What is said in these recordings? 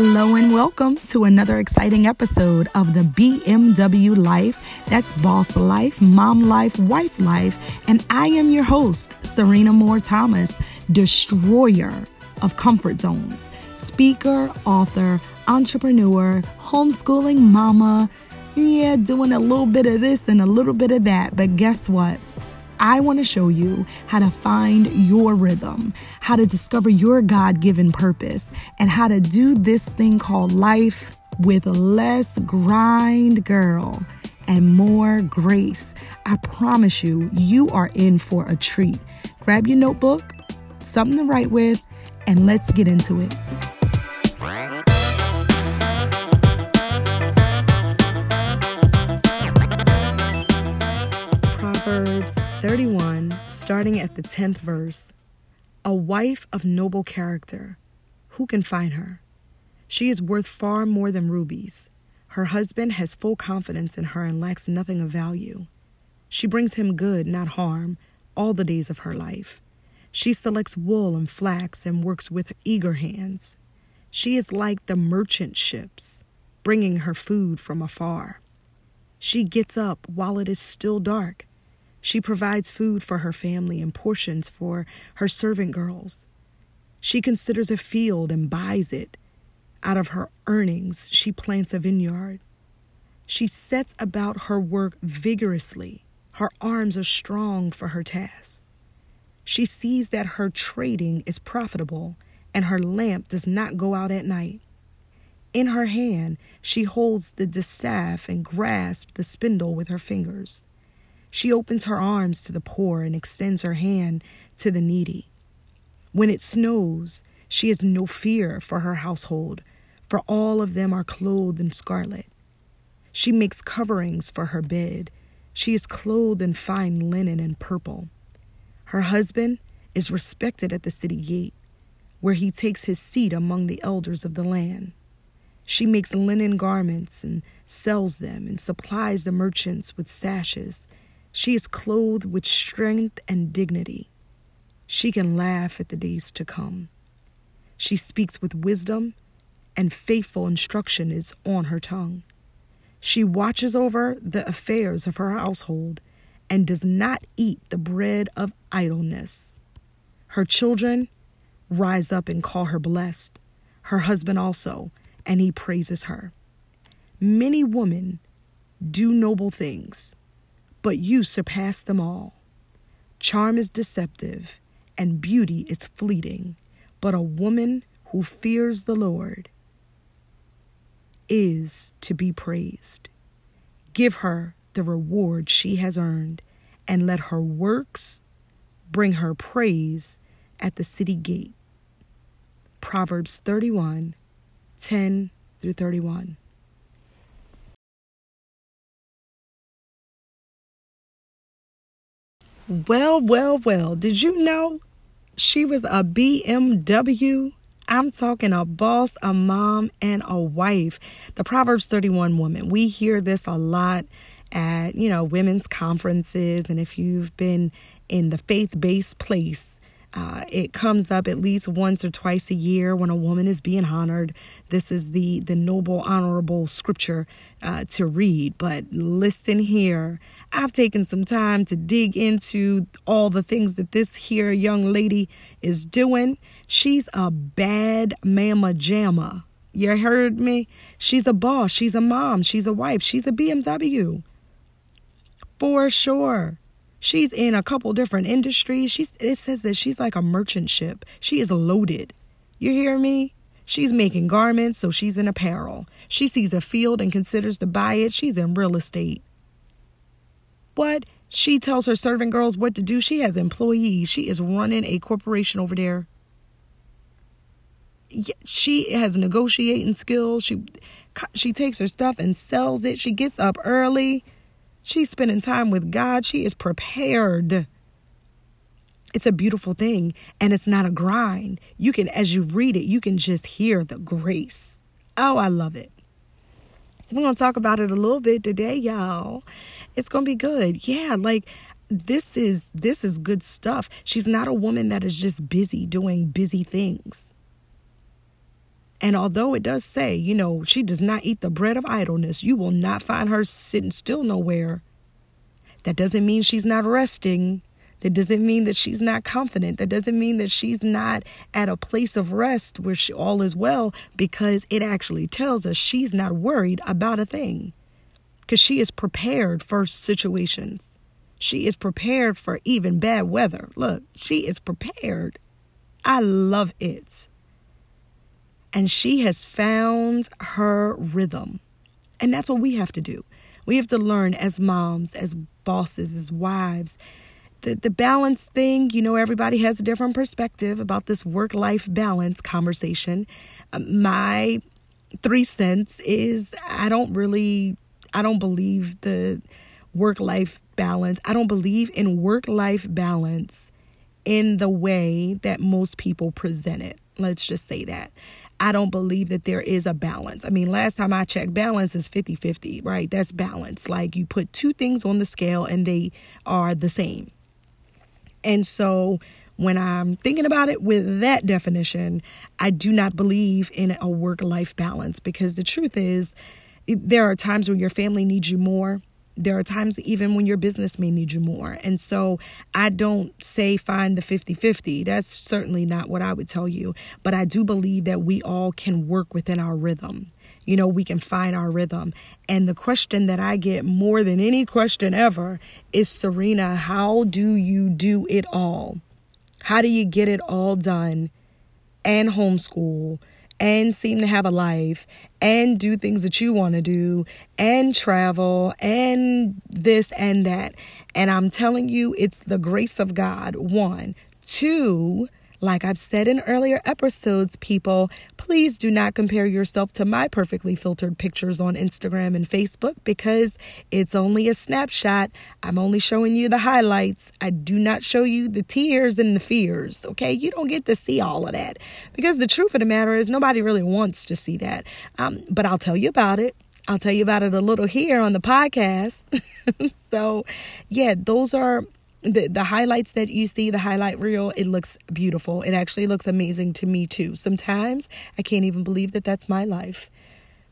Hello and welcome to another exciting episode of the BMW Life. That's boss life, mom life, wife life. And I am your host, Sirena Moore Thomas, destroyer of comfort zones, speaker, author, entrepreneur, homeschooling mama. Yeah, doing a little bit of this and a little bit of that. But guess what? I want to show you how to find your rhythm, how to discover your God given purpose, and how to do this thing called life with less grind, girl, and more grace. I promise you, you are in for a treat. Grab your notebook, something to write with, and let's get into it. Proverbs 31, starting at the 10th verse. A wife of noble character. Who can find her? She is worth far more than rubies. Her husband has full confidence in her and lacks nothing of value. She brings him good, not harm, all the days of her life. She selects wool and flax and works with eager hands. She is like the merchant ships, bringing her food from afar. She gets up while it is still dark she provides food for her family and portions for her servant girls. She considers a field and buys it. Out of her earnings, she plants a vineyard. She sets about her work vigorously. Her arms are strong for her task. She sees that her trading is profitable and her lamp does not go out at night. In her hand, she holds the distaff and grasps the spindle with her fingers. She opens her arms to the poor and extends her hand to the needy. When it snows, she has no fear for her household, for all of them are clothed in scarlet. She makes coverings for her bed. She is clothed in fine linen and purple. Her husband is respected at the city gate, where he takes his seat among the elders of the land. She makes linen garments and sells them, and supplies the merchants with sashes she is clothed with strength and dignity. She can laugh at the days to come. She speaks with wisdom, and faithful instruction is on her tongue. She watches over the affairs of her household and does not eat the bread of idleness. Her children rise up and call her blessed, her husband also, and he praises her. Many women do noble things but you surpass them all. Charm is deceptive, and beauty is fleeting, but a woman who fears the Lord is to be praised. Give her the reward she has earned, and let her works bring her praise at the city gate. Proverbs 31 10 through 31. Well, well, well, did you know she was a BMW? I'm talking a boss, a mom, and a wife. The Proverbs 31 woman. We hear this a lot at, you know, women's conferences. And if you've been in the faith based place, uh, it comes up at least once or twice a year when a woman is being honored. This is the the noble, honorable scripture uh, to read. But listen here, I've taken some time to dig into all the things that this here young lady is doing. She's a bad mama jamma. You heard me? She's a boss. She's a mom. She's a wife. She's a BMW. For sure. She's in a couple different industries. She's it says that she's like a merchant ship. She is loaded. You hear me? She's making garments, so she's in apparel. She sees a field and considers to buy it. She's in real estate. What? She tells her servant girls what to do. She has employees. She is running a corporation over there. She has negotiating skills. She she takes her stuff and sells it. She gets up early. She's spending time with God. She is prepared. It's a beautiful thing and it's not a grind. You can, as you read it, you can just hear the grace. Oh, I love it. So we're going to talk about it a little bit today, y'all. It's going to be good. Yeah, like this is this is good stuff. She's not a woman that is just busy doing busy things. And although it does say, you know, she does not eat the bread of idleness, you will not find her sitting still nowhere. That doesn't mean she's not resting. That doesn't mean that she's not confident. That doesn't mean that she's not at a place of rest where she, all is well, because it actually tells us she's not worried about a thing. Because she is prepared for situations. She is prepared for even bad weather. Look, she is prepared. I love it. And she has found her rhythm. And that's what we have to do. We have to learn as moms, as bosses, as wives. The, the balance thing, you know, everybody has a different perspective about this work life balance conversation. Um, my three cents is I don't really, I don't believe the work life balance. I don't believe in work life balance in the way that most people present it. Let's just say that. I don't believe that there is a balance. I mean, last time I checked, balance is 50 50, right? That's balance. Like you put two things on the scale and they are the same. And so when I'm thinking about it with that definition, I do not believe in a work life balance because the truth is, there are times when your family needs you more there are times even when your business may need you more. And so I don't say find the 50 50. That's certainly not what I would tell you. But I do believe that we all can work within our rhythm. You know, we can find our rhythm. And the question that I get more than any question ever is Sirena, how do you do it all? How do you get it all done and homeschool? And seem to have a life and do things that you want to do and travel and this and that. And I'm telling you, it's the grace of God. One, two, like I've said in earlier episodes, people, please do not compare yourself to my perfectly filtered pictures on Instagram and Facebook because it's only a snapshot. I'm only showing you the highlights. I do not show you the tears and the fears, okay? You don't get to see all of that because the truth of the matter is nobody really wants to see that. Um, but I'll tell you about it. I'll tell you about it a little here on the podcast. so, yeah, those are the the highlights that you see the highlight reel it looks beautiful. It actually looks amazing to me too. Sometimes i can't even believe that that's my life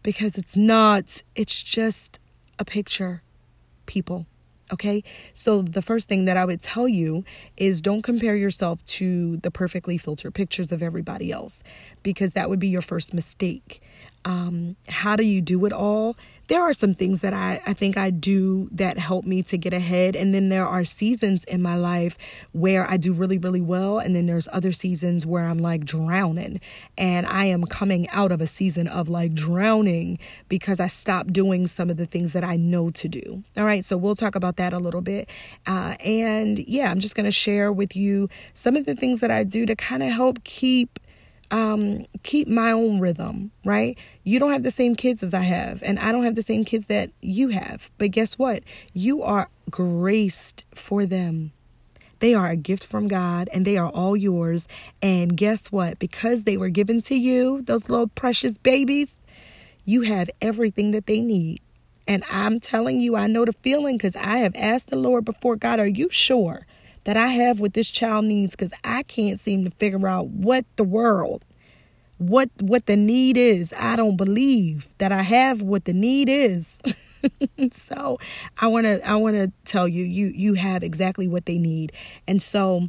because it's not it's just a picture. People okay? So the first thing that i would tell you is don't compare yourself to the perfectly filtered pictures of everybody else because that would be your first mistake. Um, how do you do it all there are some things that I, I think I do that help me to get ahead. And then there are seasons in my life where I do really, really well. And then there's other seasons where I'm like drowning. And I am coming out of a season of like drowning because I stopped doing some of the things that I know to do. All right. So we'll talk about that a little bit. Uh, and yeah, I'm just going to share with you some of the things that I do to kind of help keep um, keep my own rhythm, right? You don't have the same kids as I have, and I don't have the same kids that you have. But guess what? You are graced for them. They are a gift from God and they are all yours. And guess what? Because they were given to you, those little precious babies, you have everything that they need. And I'm telling you, I know the feeling because I have asked the Lord before God, are you sure that I have what this child needs because I can't seem to figure out what the world what what the need is. I don't believe that I have what the need is. so I want to I want to tell you you you have exactly what they need. And so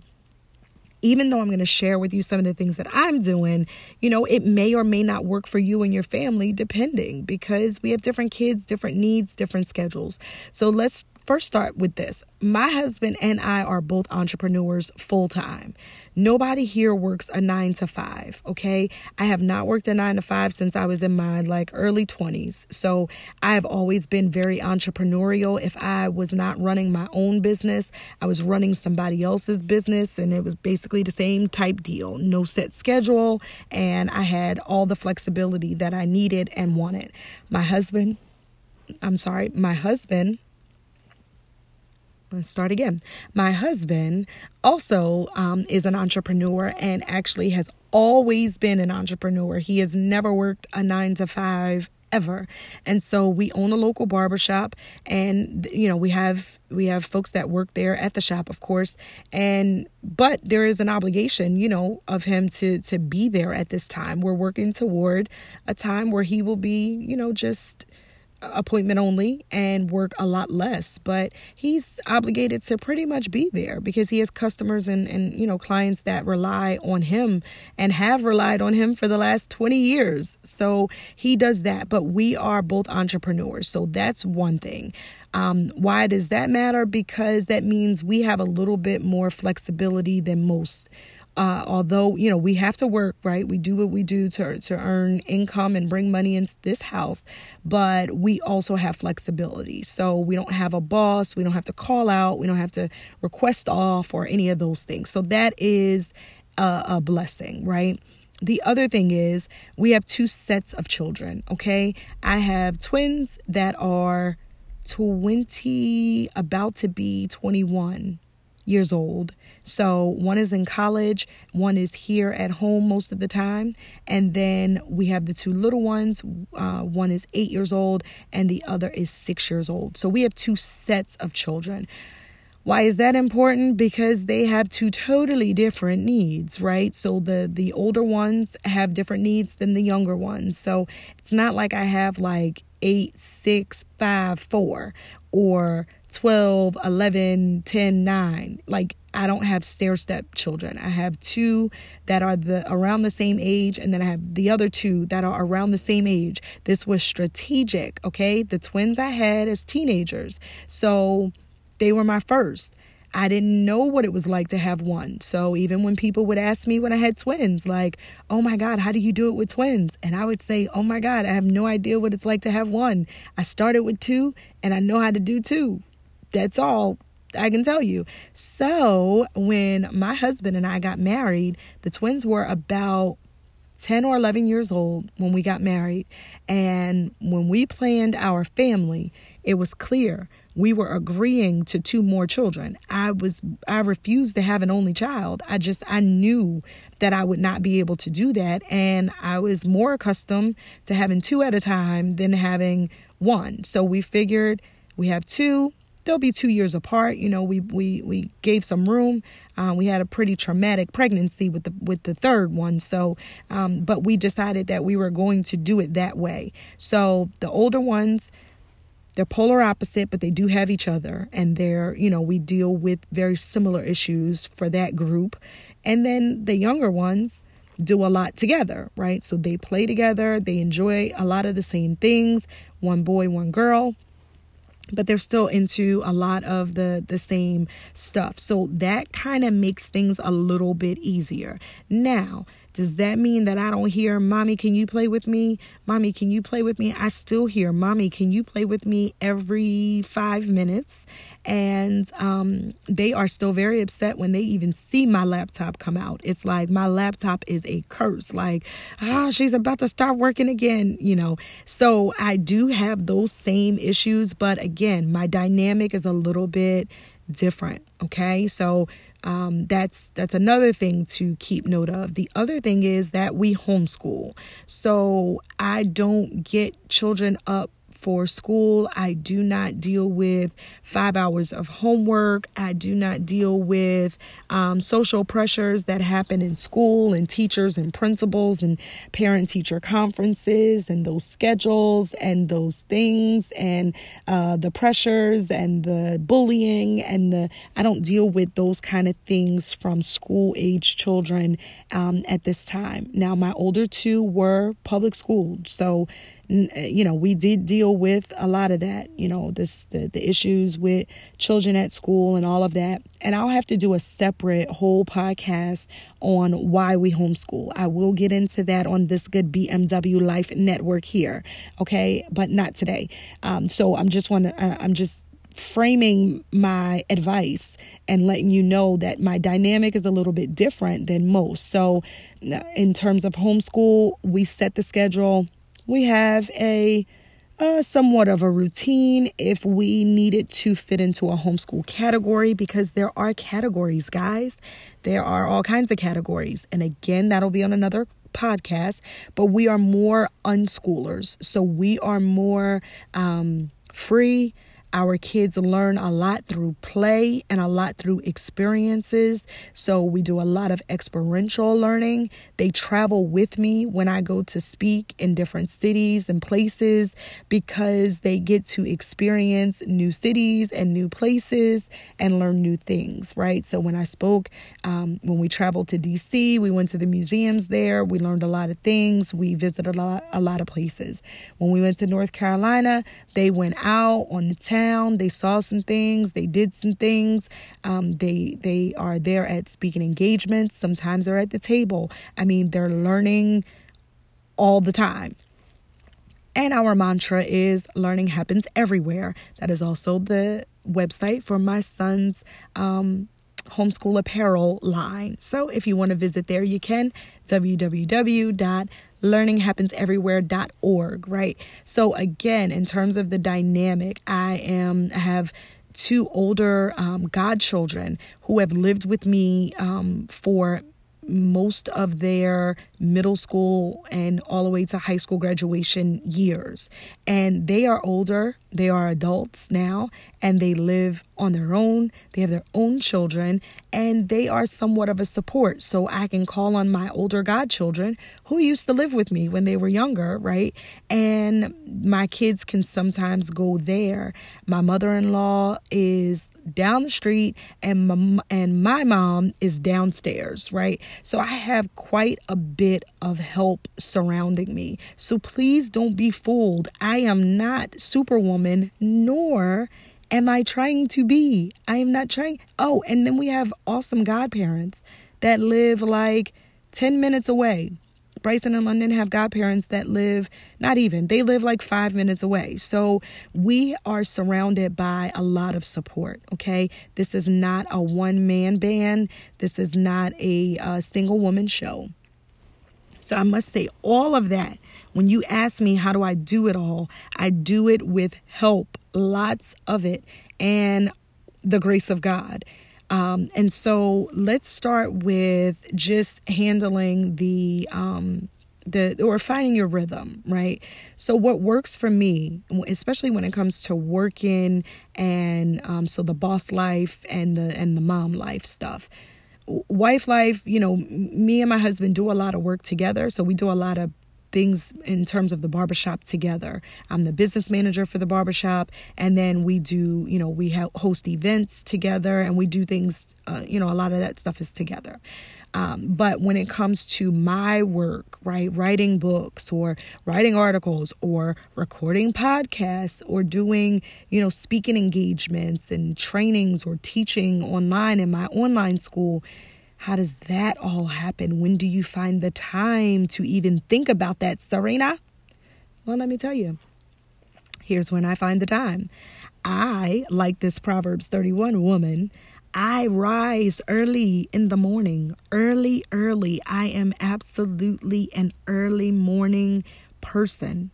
even though I'm going to share with you some of the things that I'm doing, you know, it may or may not work for you and your family depending because we have different kids, different needs, different schedules. So let's first start with this. My husband and I are both entrepreneurs full time. Nobody here works a nine to five, okay? I have not worked a nine to five since I was in my like early 20s. So I have always been very entrepreneurial. If I was not running my own business, I was running somebody else's business, and it was basically the same type deal no set schedule, and I had all the flexibility that I needed and wanted. My husband, I'm sorry, my husband Let's start again. My husband also um, is an entrepreneur and actually has always been an entrepreneur. He has never worked a nine to five ever. And so we own a local barbershop and you know, we have we have folks that work there at the shop, of course. And but there is an obligation, you know, of him to to be there at this time. We're working toward a time where he will be, you know, just appointment only and work a lot less but he's obligated to pretty much be there because he has customers and and you know clients that rely on him and have relied on him for the last 20 years. So he does that but we are both entrepreneurs so that's one thing. Um, why does that matter? Because that means we have a little bit more flexibility than most uh, although you know we have to work right? We do what we do to, to earn income and bring money into this house but we also have flexibility. So we don't have a boss we don't have to call out we don't have to request off or any of those things. So that is a, a blessing right? The other thing is we have two sets of children okay? I have twins that are 20 about to be 21 years old so one is in college, one is here at home most of the time. And then we have the two little ones. Uh, one is eight years old and the other is six years old. So we have two sets of children. Why is that important? Because they have two totally different needs, right? So the the older ones have different needs than the younger ones. So it's not like I have like eight, six, five, four, or 12, 11, 10, 9. Like I don't have stair step children. I have two that are the around the same age and then I have the other two that are around the same age. This was strategic, okay? The twins I had as teenagers. So they were my first. I didn't know what it was like to have one. So even when people would ask me when I had twins, like, oh my God, how do you do it with twins? And I would say, oh my God, I have no idea what it's like to have one. I started with two and I know how to do two. That's all I can tell you. So when my husband and I got married, the twins were about 10 or 11 years old when we got married. And when we planned our family, it was clear we were agreeing to two more children. I was I refused to have an only child. I just I knew that I would not be able to do that and I was more accustomed to having two at a time than having one. So we figured we have two they'll be two years apart. You know, we we we gave some room. Uh, we had a pretty traumatic pregnancy with the with the third one, so um, but we decided that we were going to do it that way. So the older ones they're polar opposite, but they do have each other. And they're, you know, we deal with very similar issues for that group. And then the younger ones do a lot together, right? So they play together, they enjoy a lot of the same things one boy, one girl. But they're still into a lot of the the same stuff. So that kind of makes things a little bit easier. Now, does that mean that I don't hear, Mommy, can you play with me? Mommy, can you play with me? I still hear, Mommy, can you play with me every five minutes? And um, they are still very upset when they even see my laptop come out. It's like my laptop is a curse. Like, ah, oh, she's about to start working again, you know. So I do have those same issues, but again, my dynamic is a little bit different. Okay. So um, that's that's another thing to keep note of. The other thing is that we homeschool, so I don't get children up for school. I do not deal with five hours of homework. I do not deal with um, social pressures that happen in school and teachers and principals and parent teacher conferences and those schedules and those things and uh, the pressures and the bullying and the I don't deal with those kind of things from school age children um, at this time. Now, my older two were public school, so you know, we did deal with a lot of that, you know, this the, the issues with children at school and all of that. And I'll have to do a separate whole podcast on why we homeschool. I will get into that on this good BMW Life Network here, okay, but not today. Um, so I'm just want to uh, I'm just framing my advice and letting you know that my dynamic is a little bit different than most. So, uh, in terms of homeschool, we set the schedule we have a uh, somewhat of a routine if we needed to fit into a homeschool category because there are categories, guys. There are all kinds of categories. And again, that'll be on another podcast, but we are more unschoolers. So we are more um, free our kids learn a lot through play and a lot through experiences. So we do a lot of experiential learning. They travel with me when I go to speak in different cities and places because they get to experience new cities and new places and learn new things, right? So when I spoke, um, when we traveled to DC, we went to the museums there. We learned a lot of things. We visited a lot, a lot of places. When we went to North Carolina, they went out on the town town. They saw some things. They did some things. Um, they they are there at speaking engagements. Sometimes they're at the table. I mean, they're learning all the time. And our mantra is learning happens everywhere. That is also the website for my son's um, homeschool apparel line. So if you want to visit there, you can www learninghappenseverywhere.org, right? So again, in terms of the dynamic, I am I have two older um, godchildren who have lived with me um, for most of their middle school and all the way to high school graduation years. And they are older, they are adults now, and they live on their own. They have their own children, and they are somewhat of a support. So I can call on my older godchildren who used to live with me when they were younger, right? And my kids can sometimes go there. My mother in law is down the street and my, and my mom is downstairs, right? So I have quite a bit of help surrounding me. So please don't be fooled. I am not superwoman nor am I trying to be. I am not trying. Oh, and then we have awesome godparents that live like 10 minutes away. Bryson and London have godparents that live not even, they live like five minutes away. So we are surrounded by a lot of support, okay? This is not a one man band, this is not a, a single woman show. So I must say, all of that, when you ask me how do I do it all, I do it with help, lots of it, and the grace of God. Um, and so let's start with just handling the um, the or finding your rhythm, right? So what works for me, especially when it comes to working and um, so the boss life and the and the mom life stuff. Wife life, you know, me and my husband do a lot of work together, so we do a lot of things in terms of the barbershop together. I'm the business manager for the barbershop, and then we do, you know, we host events together and we do things, uh, you know, a lot of that stuff is together. Um, but when it comes to my work, right, writing books or writing articles or recording podcasts or doing, you know, speaking engagements and trainings or teaching online in my online school, how does that all happen? When do you find the time to even think about that, Sirena? Well, let me tell you. Here's when I find the time. I, like this Proverbs 31 woman, I rise early in the morning, early, early. I am absolutely an early morning person.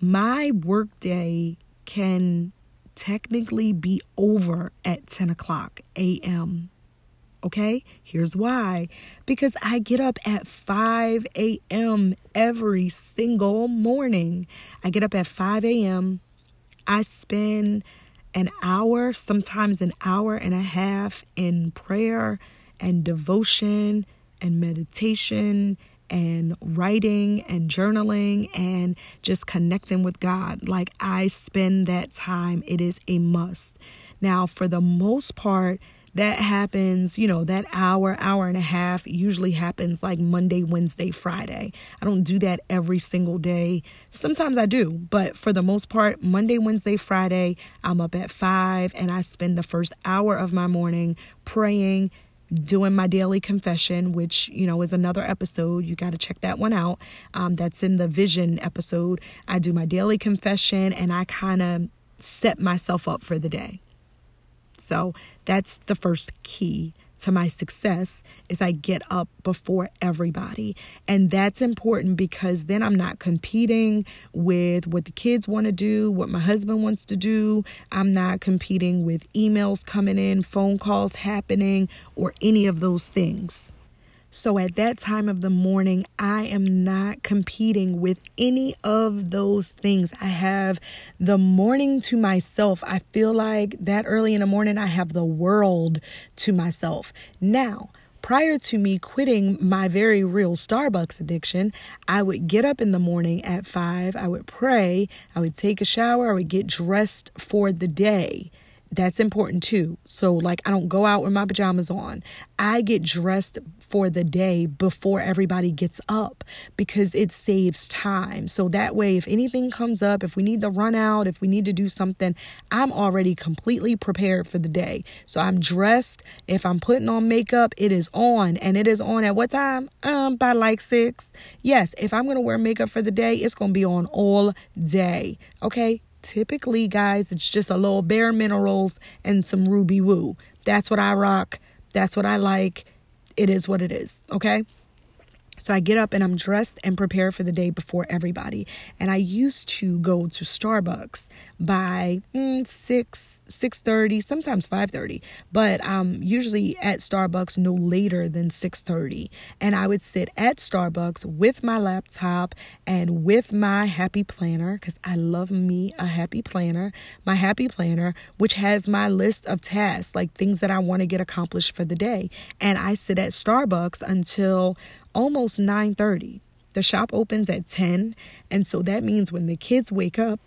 My workday can technically be over at 10 o'clock a.m. Okay, here's why because I get up at 5 a.m. every single morning. I get up at 5 a.m., I spend an hour, sometimes an hour and a half in prayer and devotion and meditation and writing and journaling and just connecting with God. Like I spend that time, it is a must. Now, for the most part, that happens, you know, that hour, hour and a half usually happens like Monday, Wednesday, Friday. I don't do that every single day. Sometimes I do, but for the most part, Monday, Wednesday, Friday, I'm up at five and I spend the first hour of my morning praying, doing my daily confession, which, you know, is another episode. You got to check that one out. Um, that's in the vision episode. I do my daily confession and I kind of set myself up for the day. So that's the first key to my success is I get up before everybody. And that's important because then I'm not competing with what the kids want to do, what my husband wants to do. I'm not competing with emails coming in, phone calls happening, or any of those things. So at that time of the morning, I am not competing with any of those things. I have the morning to myself. I feel like that early in the morning, I have the world to myself. Now, prior to me quitting my very real Starbucks addiction, I would get up in the morning at five, I would pray, I would take a shower, I would get dressed for the day that's important too. So, like, I don't go out with my pajamas on. I get dressed for the day before everybody gets up because it saves time. So that way, if anything comes up, if we need to run out, if we need to do something, I'm already completely prepared for the day. So I'm dressed. If I'm putting on makeup, it is on. And it is on at what time? Um, by like six. Yes, if I'm going to wear makeup for the day, it's going to be on all day. Okay typically, guys, it's just a little bare minerals and some ruby woo. That's what I rock. That's what I like. It is what it is. Okay. So I get up and I'm dressed and prepared for the day before everybody. And I used to go to Starbucks by mm, 6 6:30, sometimes 5:30, but um usually at Starbucks no later than 6:30. And I would sit at Starbucks with my laptop and with my happy planner cuz I love me a happy planner, my happy planner which has my list of tasks, like things that I want to get accomplished for the day. And I sit at Starbucks until almost 9:30. The shop opens at 10, and so that means when the kids wake up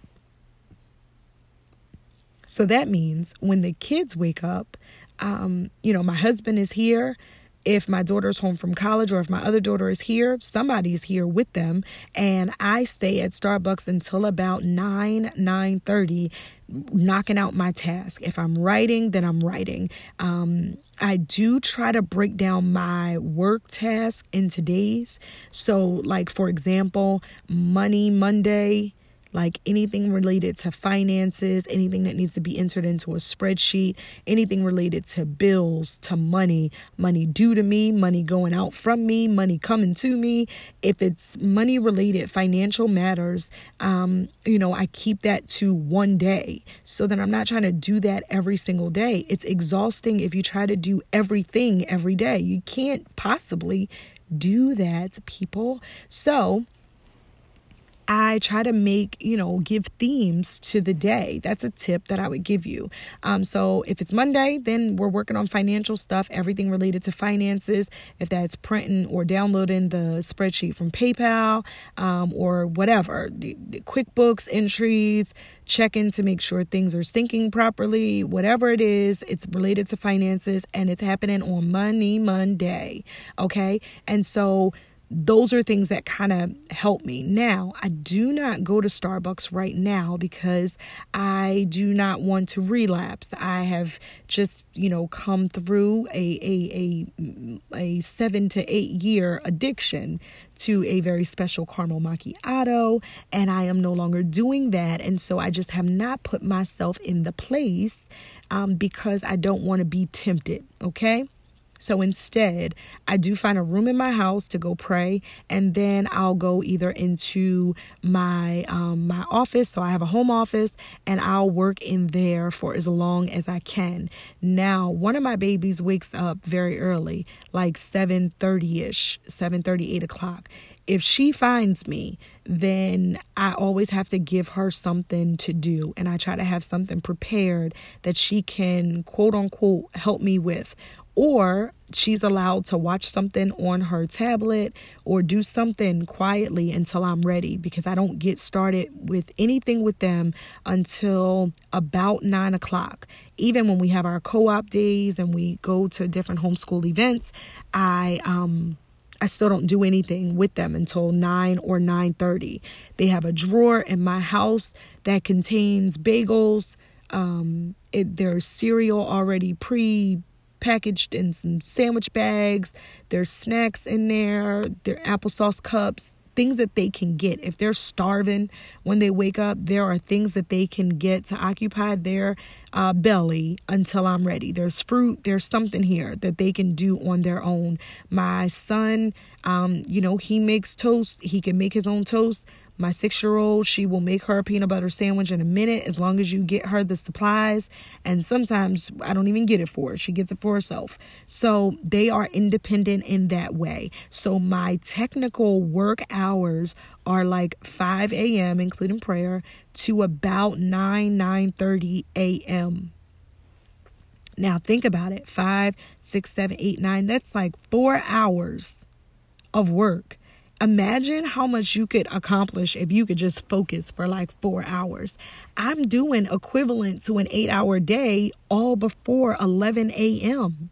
so that means when the kids wake up, um, you know, my husband is here. If my daughter's home from college or if my other daughter is here, somebody's here with them. And I stay at Starbucks until about 9, 9.30, knocking out my task. If I'm writing, then I'm writing. Um, I do try to break down my work task into days. So, like, for example, Money Monday, like anything related to finances, anything that needs to be entered into a spreadsheet, anything related to bills, to money, money due to me, money going out from me, money coming to me. If it's money related financial matters, um, you know, I keep that to one day so that I'm not trying to do that every single day. It's exhausting if you try to do everything every day. You can't possibly do that, people. So, I try to make, you know, give themes to the day. That's a tip that I would give you. Um, so if it's Monday, then we're working on financial stuff, everything related to finances. If that's printing or downloading the spreadsheet from PayPal um, or whatever, the, the QuickBooks entries, checking to make sure things are syncing properly, whatever it is, it's related to finances and it's happening on Money Monday. Okay. And so, those are things that kind of help me. Now, I do not go to Starbucks right now because I do not want to relapse. I have just, you know, come through a a a, a 7 to 8 year addiction to a very special caramel macchiato and I am no longer doing that and so I just have not put myself in the place um, because I don't want to be tempted, okay? So instead, I do find a room in my house to go pray, and then I'll go either into my um, my office. So I have a home office, and I'll work in there for as long as I can. Now, one of my babies wakes up very early, like seven thirty ish, seven thirty, eight o'clock if she finds me, then I always have to give her something to do. And I try to have something prepared that she can, quote unquote, help me with or she's allowed to watch something on her tablet or do something quietly until I'm ready because I don't get started with anything with them until about nine o'clock. Even when we have our co op days and we go to different homeschool events, I, um, I still don't do anything with them until 9 or 9:30. They have a drawer in my house that contains bagels. Um, it, there's cereal already pre packaged in some sandwich bags. There's snacks in there, there applesauce cups, things that they can get. If they're starving when they wake up, there are things that they can get to occupy their uh, belly until I'm ready. There's fruit, there's something here that they can do on their own. My son, um, you know, he makes toast, he can make his own toast, My six year old, she will make her a peanut butter sandwich in a minute as long as you get her the supplies. And sometimes I don't even get it for her, she gets it for herself. So they are independent in that way. So my technical work hours are like 5 a.m., including prayer, to about 9, 9 30 a.m. Now think about it five, six, seven, eight, nine. That's like four hours of work Imagine how much you could accomplish if you could just focus for like four hours. I'm doing equivalent to an eight hour day all before 11 a.m.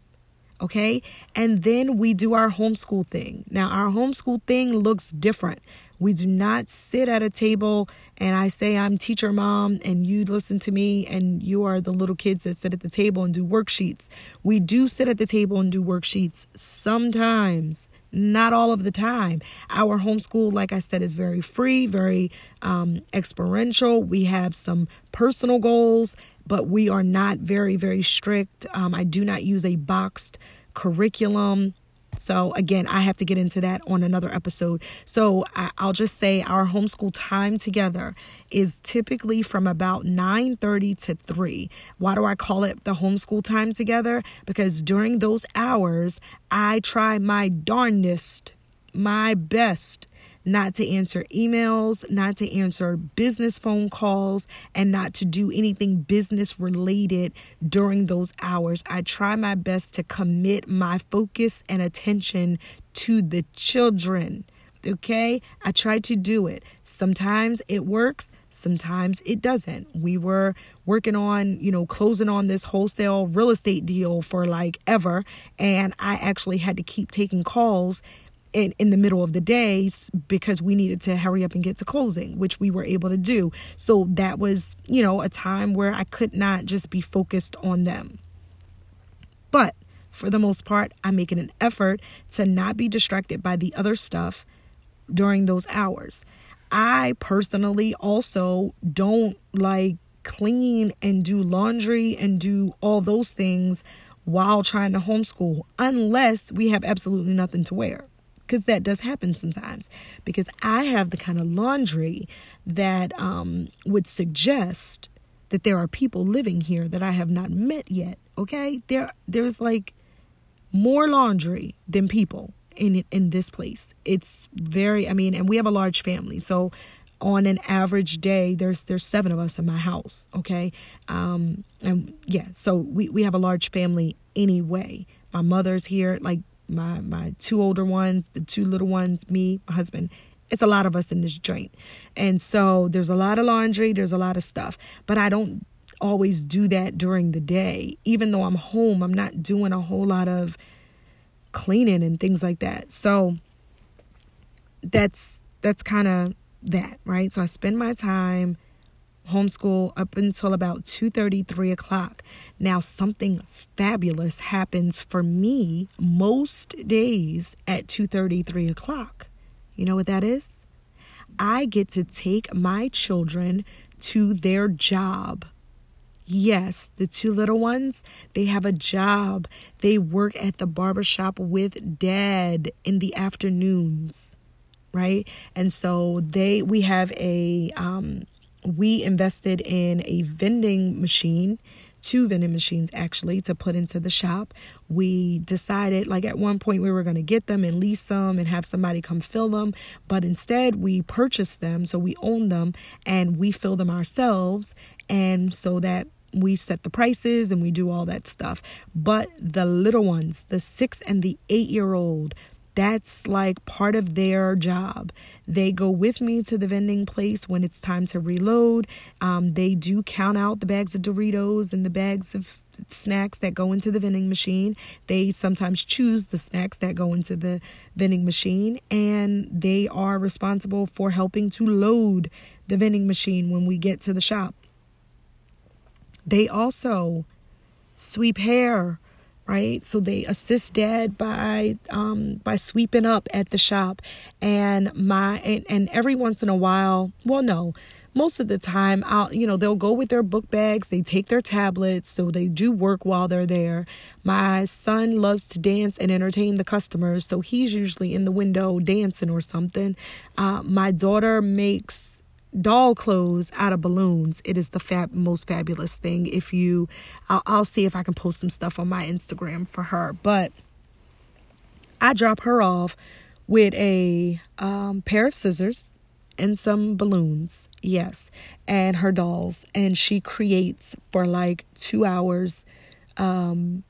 Okay. And then we do our homeschool thing. Now, our homeschool thing looks different. We do not sit at a table and I say I'm teacher mom and you listen to me and you are the little kids that sit at the table and do worksheets. We do sit at the table and do worksheets sometimes not all of the time. Our homeschool, like I said, is very free, very um, experiential. We have some personal goals, but we are not very, very strict. Um, I do not use a boxed curriculum. So again, I have to get into that on another episode. So I, will just say our homeschool time together is typically from about 9:30 to 3. Why do I call it the homeschool time together? Because during those hours, I try my darndest, my best not to answer emails, not to answer business phone calls, and not to do anything business related during those hours. I try my best to commit my focus and attention to the children. Okay, I try to do it. Sometimes it works, sometimes it doesn't. We were working on, you know, closing on this wholesale real estate deal for like ever, and I actually had to keep taking calls in, in the middle of the day because we needed to hurry up and get to closing, which we were able to do. So that was, you know, a time where I could not just be focused on them. But for the most part, I'm making an effort to not be distracted by the other stuff during those hours. I personally also don't like clean and do laundry and do all those things while trying to homeschool unless we have absolutely nothing to wear because that does happen sometimes. Because I have the kind of laundry that um, would suggest that there are people living here that I have not met yet. Okay, there there's like more laundry than people in in this place. It's very. I mean, and we have a large family, so on an average day there's there's seven of us in my house okay um and yeah so we we have a large family anyway my mother's here like my my two older ones, the two little ones, me, my husband. It's a lot of us in this joint. And so there's a lot of laundry, there's a lot of stuff. But I don't always do that during the day. Even though I'm home, I'm not doing a whole lot of cleaning and things like that. So that's that's kind of that, right? So I spend my time homeschool up until about 2.30 3 o'clock now something fabulous happens for me most days at 2.30 3 o'clock you know what that is i get to take my children to their job Yes, the two little ones, they have a job. They work at the barbershop with dad in the afternoons, right? And so they we have a um we invested in a vending machine two vending machines actually to put into the shop. We decided, like, at one point we were going to get them and lease them and have somebody come fill them, but instead we purchased them, so we own them and we fill them ourselves, and so that we set the prices and we do all that stuff. But the little ones, the six and the eight year old, that's like part of their job. They go with me to the vending place when it's time to reload. Um, they do count out the bags of Doritos and the bags of snacks that go into the vending machine. They sometimes choose the snacks that go into the vending machine, and they are responsible for helping to load the vending machine when we get to the shop. They also sweep hair right? So they assist dad by um by sweeping up at the shop. And my and, and every once in a while well no most of the time I'll you know they'll go with their book bags. They take their tablets. So they do work while they're there. My son loves to dance and entertain the customers. So he's usually in the window dancing or something. Uh, my daughter makes doll clothes out of balloons it is the fab- most fabulous thing if you I'll, I'll see if i can post some stuff on my instagram for her but i drop her off with a um, pair of scissors and some balloons, yes, and her dolls. And she creates for like two hours um,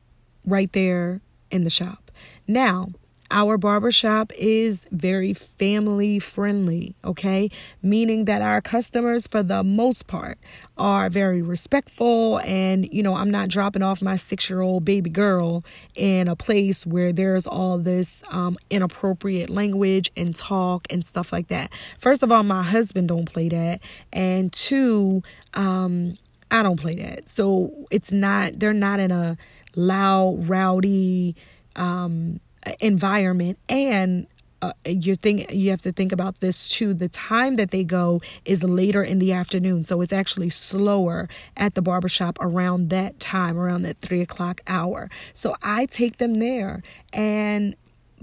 right there in the shop. Now, our barbershop is very family friendly, okay? Meaning that our customers, for the most part, are very respectful. And, you know, I'm not dropping off my six year old baby girl in a place where there's all this um, inappropriate language and talk and stuff like that. First of all, my husband don't play that. And two, um, I don't play that. So it's not, they're not in a loud, rowdy, um, environment and uh, you think you have to think about this too. The time that they go is later in the afternoon so it's actually slower at the barbershop around that time around that three o'clock hour. So i take them there and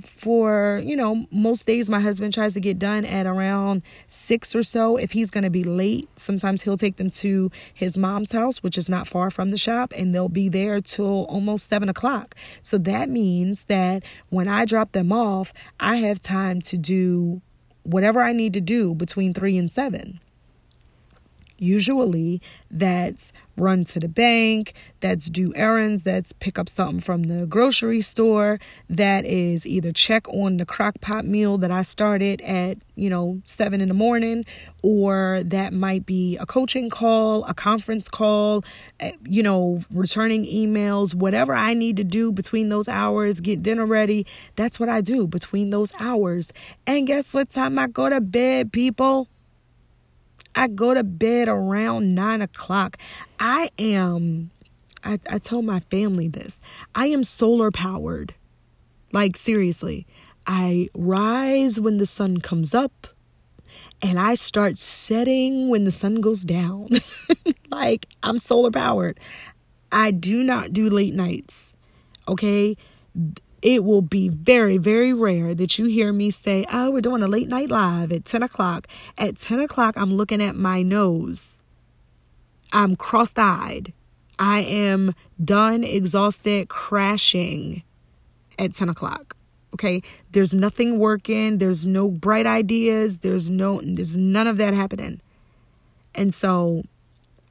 for you know most days my husband tries to get done at around six or so. If he's going to be late sometimes he'll take them to his mom's house which is not far from the shop and they'll be there till almost seven o'clock. So that means that when i drop them off i have time to do whatever i need to do between three and seven Usually that's run to the bank, that's do errands, that's pick up something from the grocery store, that is either check on the crock pot meal that I started at, you know, seven in the morning, or that might be a coaching call, a conference call, eh, you know, returning emails, whatever I need to do between those hours, get dinner ready. That's what I do between those hours. And guess what time I go to bed, people? I go to bed around nine o'clock. I am, I, I tell my family this I am solar powered. Like, seriously, I rise when the sun comes up and I start setting when the sun goes down. like, I'm solar powered. I do not do late nights. Okay it will be very, very rare that you hear me say, Oh, we're doing a late night live at 10 o'clock. At 10 o'clock, I'm looking at my nose. I'm cross eyed. I am done, exhausted, crashing at 10 o'clock. Okay. There's nothing working. There's no bright ideas. There's no, there's none of that happening. And so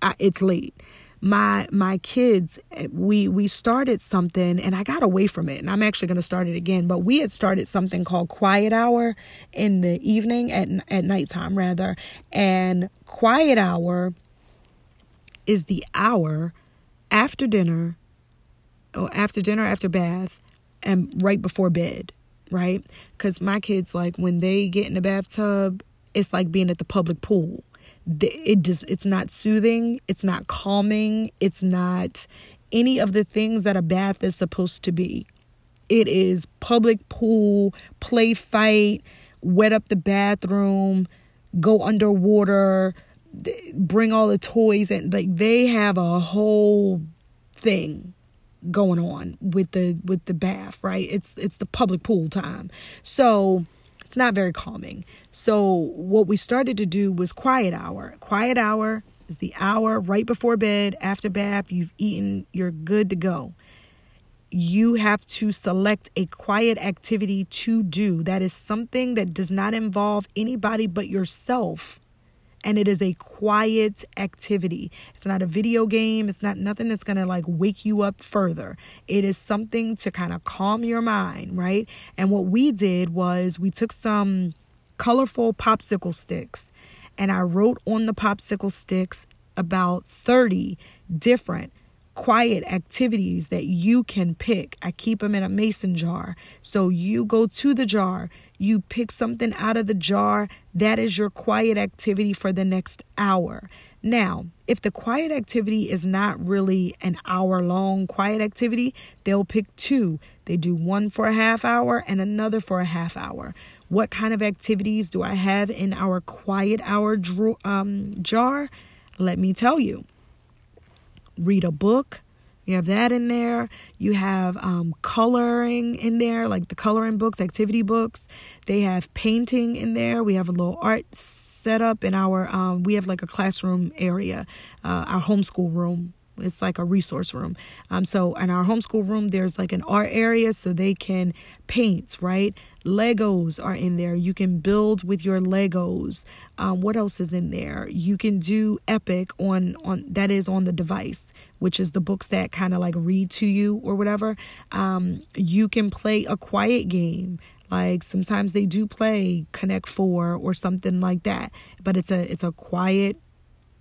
I, it's late my my kids eh, we we started something and I got away from it. And I'm actually going to start it again but we had started something called quiet hour in the evening at at nighttime rather. And quiet hour is the hour after dinner or after dinner after bath and right before bed right? Cuz my kids like when they get in the bathtub it's like being at the public pool it just it's not soothing it's not calming it's not any of the things that a bath is supposed to be. It is public pool play fight wet up the bathroom go underwater bring all the toys and like they have a whole thing going on with the with the bath right? It's it's the public pool time. So it's not very calming. So, what we started to do was quiet hour. Quiet hour is the hour right before bed, after bath, you've eaten, you're good to go. You have to select a quiet activity to do. That is something that does not involve anybody but yourself and it is a quiet activity. It's not a video game, it's not nothing that's going to like wake you up further. It is something to kind of calm your mind, right? And what we did was we took some colorful popsicle sticks and I wrote on the popsicle sticks about 30 different quiet activities that you can pick. I keep them in a mason jar. So you go to the jar, you pick something out of the jar, that is your quiet activity for the next hour. Now, if the quiet activity is not really an hour long quiet activity, they'll pick two They do one for a half hour and another for a half hour. What kind of activities do I have in our quiet hour um, jar? Let me tell you. Read a book. You have that in there. You have um, coloring in there, like the coloring books, activity books. They have painting in there. We have a little art set up in our, um, we have like a classroom area, uh, our homeschool room it's like a resource room. Um, so in our homeschool room, there's like an art area so they can paint, right? Legos are in there. You can build with your Legos. Um, what else is in there? You can do Epic on on that is on the device, which is the books that kind of like read to you or whatever. Um, you can play a quiet game. Like sometimes they do play Connect Four or something like that, but it's a it's a quiet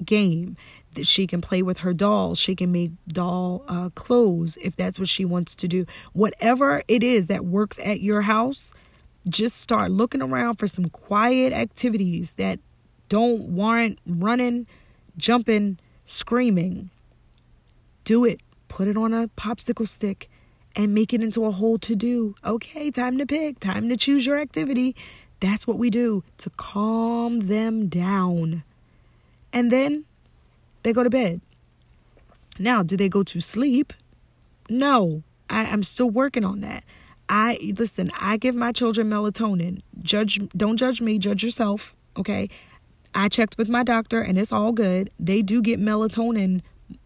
game that she can play with her dolls she can make doll uh, clothes if that's what she wants to do whatever it is that works at your house just start looking around for some quiet activities that don't warrant running jumping screaming. Do it. Put it on a popsicle stick and make it into a whole to do okay time to pick. Time to choose your activity. That's what we do to calm them down. And then they go to bed. Now, do they go to sleep? No, I, I'm still working on that. I listen, I give my children melatonin. Judge don't judge me, judge yourself, okay? I checked with my doctor and it's all good. They do get melatonin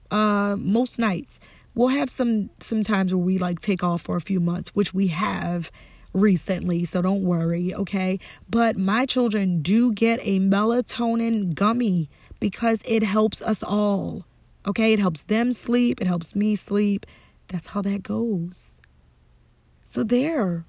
uh most nights. We'll have some some times where we like take off for a few months, which we have recently, so don't worry, okay? But my children do get a melatonin gummy because it helps us all. Okay, it helps them sleep, it helps me sleep. That's how that goes. So, there.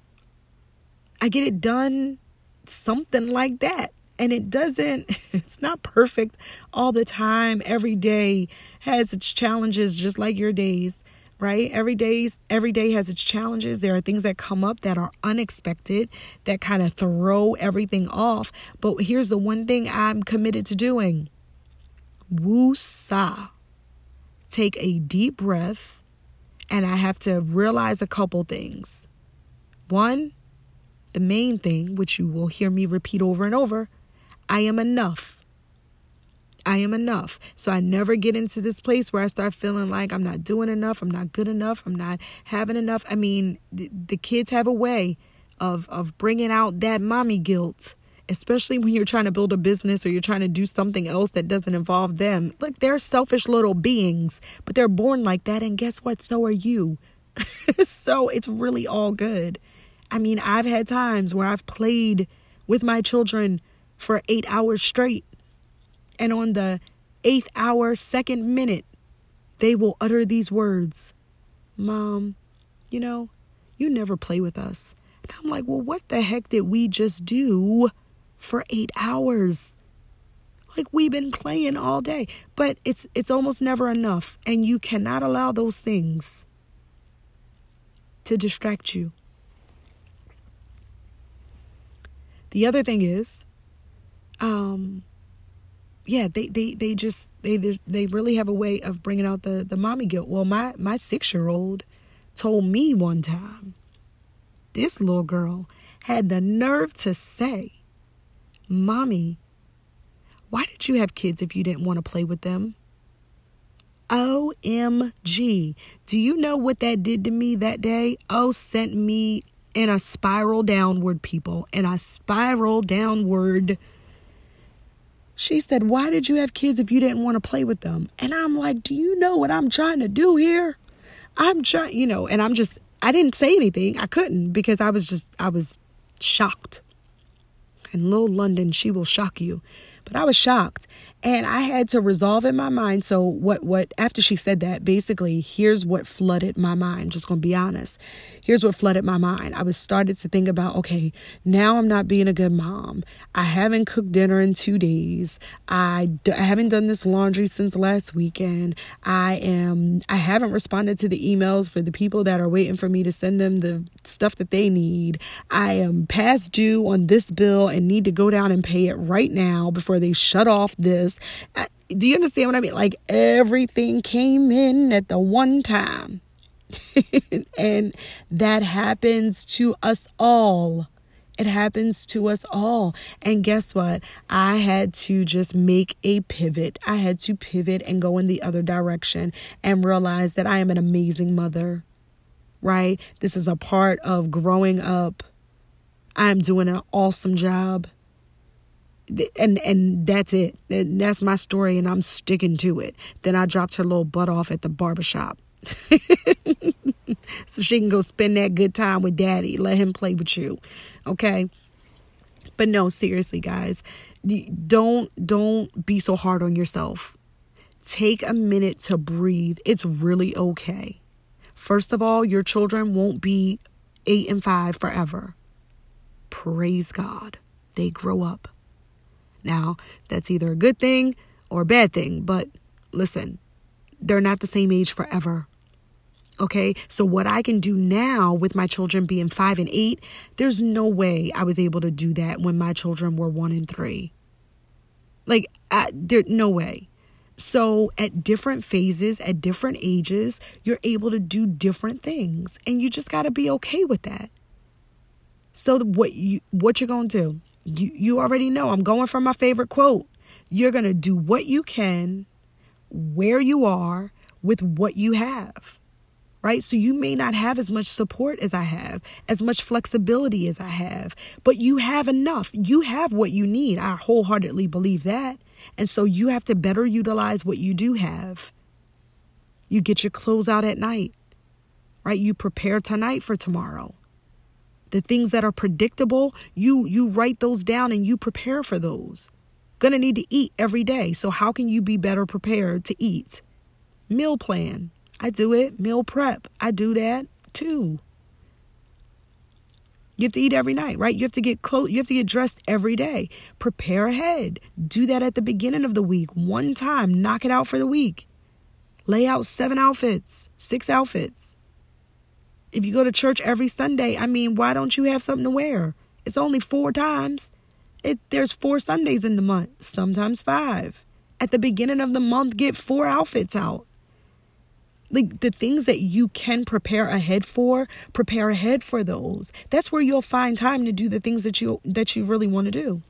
I get it done something like that. And it doesn't, it's not perfect all the time. Every day has its challenges, just like your days, right? Every day's every day has its challenges. There are things that come up that are unexpected that kind of throw everything off. But here's the one thing I'm committed to doing Woo-sa. Take a deep breath, and I have to realize a couple things. One, the main thing, which you will hear me repeat over and over I am enough. I am enough. So I never get into this place where I start feeling like I'm not doing enough, I'm not good enough, I'm not having enough. I mean, the, the kids have a way of of bringing out that mommy guilt especially when you're trying to build a business or you're trying to do something else that doesn't involve them. Like they're selfish little beings, but they're born like that. And guess what? So are you. so it's really all good. I mean, I've had times where I've played with my children for eight hours straight. And on the eighth hour, second minute, they will utter these words Mom, you know, you never play with us. And I'm like, well, what the heck did we just do? for eight hours. Like we've been playing all day, but it's it's almost never enough, and you cannot allow those things to distract you. The other thing is, um, yeah, they they they just they they really have a way of bringing out the the mommy guilt. Well, my my six year old told me one time, this little girl had the nerve to say Mommy, why did you have kids if you didn't want to play with them? OMG. Do you know what that did to me that day? Oh, sent me in I spiral downward, people, and I spiral downward. She said, Why did you have kids if you didn't want to play with them? And I'm like, Do you know what I'm trying to do here? I'm trying, you know, and I'm just, I didn't say anything. I couldn't because I was just, I was shocked and little London, she will shock you. But I was shocked and I had to resolve in my mind. So what what after she said that, basically, here's what flooded my mind. Just gonna be honest. Here's what flooded my mind. I was started to think about, okay, now I'm not being a good mom. I haven't cooked dinner in two days. I d- I haven't done this laundry since last weekend. I am I haven't responded to the emails for the people that are waiting for me to send them the stuff that they need. I am past due on this bill and need to go down and pay it right now before they shut off this Uh, do you understand what I mean? Like everything came in at the one time. and that happens to us all. It happens to us all. And guess what? I had to just make a pivot. I had to pivot and go in the other direction and realize that I am an amazing mother, right? This is a part of growing up. I'm doing an awesome job. And and that's it. That's my story and I'm sticking to it. Then I dropped her little butt off at the barbershop. so she can go spend that good time with daddy. Let him play with you. Okay? But no, seriously, guys, don't don't be so hard on yourself. Take a minute to breathe. It's really okay. First of all, your children won't be 8 and 5 forever. Praise God. They grow up. Now, that's either a good thing or a bad thing, but listen, they're not the same age forever. Okay, so what I can do now with my children being five and eight, there's no way I was able to do that when my children were one and three. Like, I, there, no way. So, at different phases, at different ages, you're able to do different things, and you just got to be okay with that. So, what you what you're gonna do? You you already know. I'm going for my favorite quote. You're gonna do what you can, where you are, with what you have right? So you may not have as much support as I have, as much flexibility as I have, but you have enough. You have what you need. I wholeheartedly believe that. And so you have to better utilize what you do have. You get your clothes out at night, right? You prepare tonight for tomorrow. The things that are predictable, you you write those down and you prepare for those. Gonna need to eat every day. So how can you be better prepared to eat? Meal plan. I do it. Meal prep. I do that too. You have to eat every night, right? You have to get clothes, you have to get dressed every day. Prepare ahead. Do that at the beginning of the week. One time, knock it out for the week. Lay out seven outfits, six outfits. If you go to church every Sunday, I mean, why don't you have something to wear? It's only four times. It, there's four Sundays in the month, sometimes five. At the beginning of the month, get four outfits out like the things that you can prepare ahead for prepare ahead for those that's where you'll find time to do the things that you that you really want to do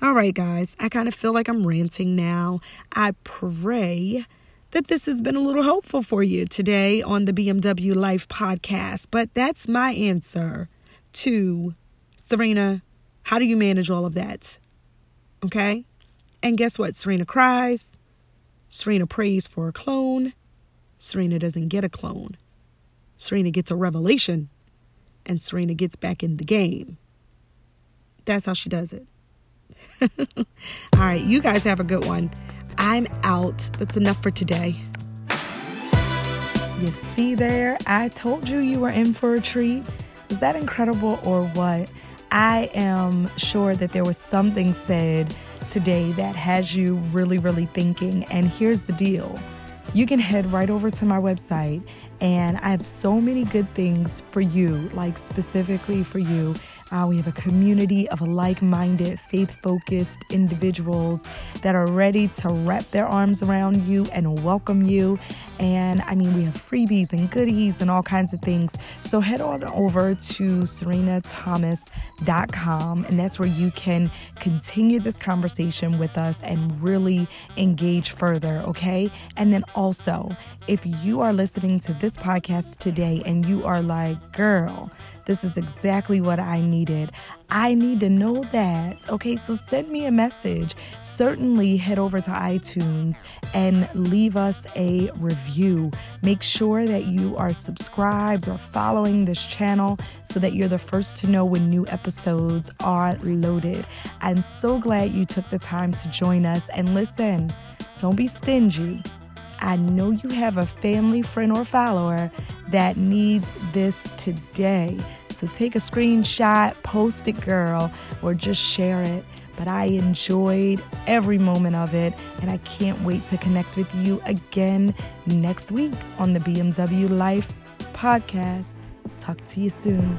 all right guys i kind of feel like i'm ranting now i pray that this has been a little helpful for you today on the bmw life podcast but that's my answer to sirena how do you manage all of that okay and guess what sirena cries Sirena prays for a clone. Sirena doesn't get a clone. Sirena gets a revelation. And Sirena gets back in the game. That's how she does it. All right, you guys have a good one. I'm out. That's enough for today. You see there? I told you you were in for a treat. Is that incredible or what? I am sure that there was something said today that has you really, really thinking. And here's the deal you can head right over to my website, and I have so many good things for you, like specifically for you uh, we have a community of like minded, faith focused individuals that are ready to wrap their arms around you and welcome you. And I mean, we have freebies and goodies and all kinds of things. So head on over to sirenathomas.com, and that's where you can continue this conversation with us and really engage further, okay? And then also, if you are listening to this podcast today and you are like, girl, this is exactly what I needed. I need to know that. Okay, so send me a message. Certainly head over to iTunes and leave us a review. Make sure that you are subscribed or following this channel so that you're the first to know when new episodes are loaded. I'm so glad you took the time to join us and listen. Don't be stingy. I know you have a family, friend, or follower that needs this today. So take a screenshot, post it, girl, or just share it. But I enjoyed every moment of it, and I can't wait to connect with you again next week on the BMW Life podcast. Talk to you soon.